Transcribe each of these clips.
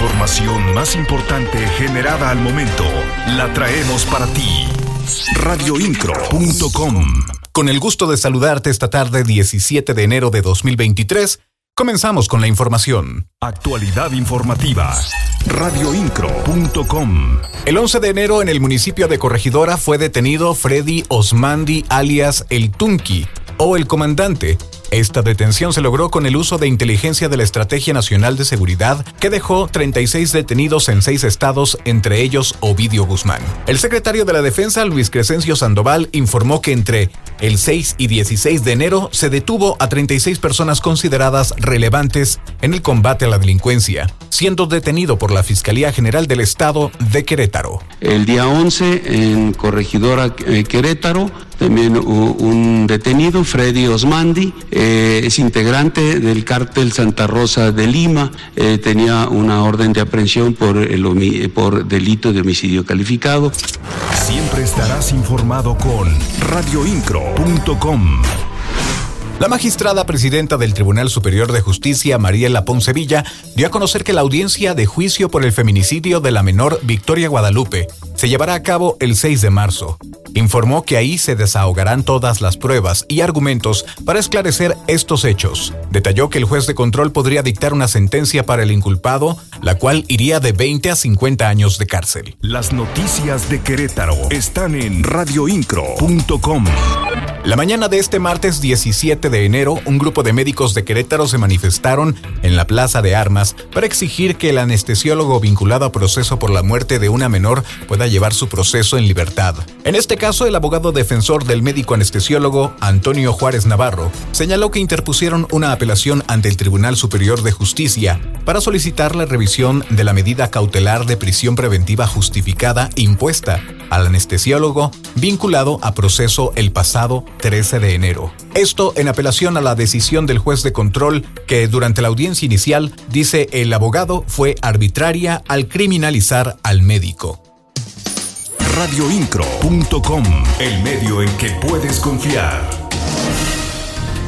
información más importante generada al momento la traemos para ti. Radioincro.com Con el gusto de saludarte esta tarde 17 de enero de 2023, comenzamos con la información. Actualidad informativa. Radioincro.com El 11 de enero en el municipio de Corregidora fue detenido Freddy Osmandi alias El Tunki o El Comandante esta detención se logró con el uso de inteligencia de la Estrategia Nacional de Seguridad, que dejó 36 detenidos en seis estados, entre ellos Ovidio Guzmán. El secretario de la Defensa, Luis Crescencio Sandoval, informó que entre el 6 y 16 de enero se detuvo a 36 personas consideradas relevantes en el combate a la delincuencia, siendo detenido por la Fiscalía General del Estado de Querétaro. El día 11 en Corregidora eh, Querétaro también un detenido, Freddy Osmandi, eh, es integrante del cártel Santa Rosa de Lima, eh, tenía una orden de aprehensión por, el, por delito de homicidio calificado. Siempre estarás informado con radioincro.com. La magistrada presidenta del Tribunal Superior de Justicia, Mariela Poncevilla, dio a conocer que la audiencia de juicio por el feminicidio de la menor Victoria Guadalupe se llevará a cabo el 6 de marzo. Informó que ahí se desahogarán todas las pruebas y argumentos para esclarecer estos hechos. Detalló que el juez de control podría dictar una sentencia para el inculpado, la cual iría de 20 a 50 años de cárcel. Las noticias de Querétaro están en radioincro.com. La mañana de este martes 17 de enero, un grupo de médicos de Querétaro se manifestaron en la Plaza de Armas para exigir que el anestesiólogo vinculado a proceso por la muerte de una menor pueda llevar su proceso en libertad. En este caso, el abogado defensor del médico anestesiólogo, Antonio Juárez Navarro, señaló que interpusieron una apelación ante el Tribunal Superior de Justicia para solicitar la revisión de la medida cautelar de prisión preventiva justificada impuesta al anestesiólogo vinculado a proceso el pasado 13 de enero. Esto en apelación a la decisión del juez de control que durante la audiencia inicial dice el abogado fue arbitraria al criminalizar al médico. Radioincro.com, el medio en que puedes confiar.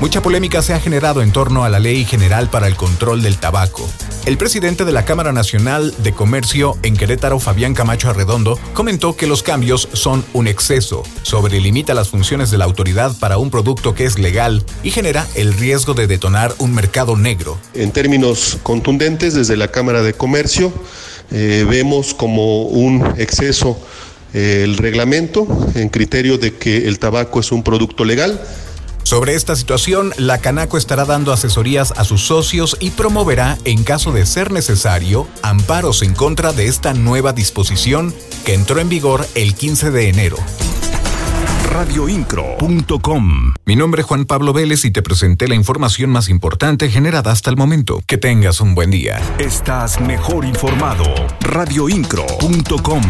Mucha polémica se ha generado en torno a la Ley General para el Control del Tabaco. El presidente de la Cámara Nacional de Comercio en Querétaro, Fabián Camacho Arredondo, comentó que los cambios son un exceso, sobrelimita las funciones de la autoridad para un producto que es legal y genera el riesgo de detonar un mercado negro. En términos contundentes, desde la Cámara de Comercio, eh, vemos como un exceso eh, el reglamento en criterio de que el tabaco es un producto legal sobre esta situación, la Canaco estará dando asesorías a sus socios y promoverá, en caso de ser necesario, amparos en contra de esta nueva disposición que entró en vigor el 15 de enero. Radioincro.com Mi nombre es Juan Pablo Vélez y te presenté la información más importante generada hasta el momento. Que tengas un buen día. Estás mejor informado. Radioincro.com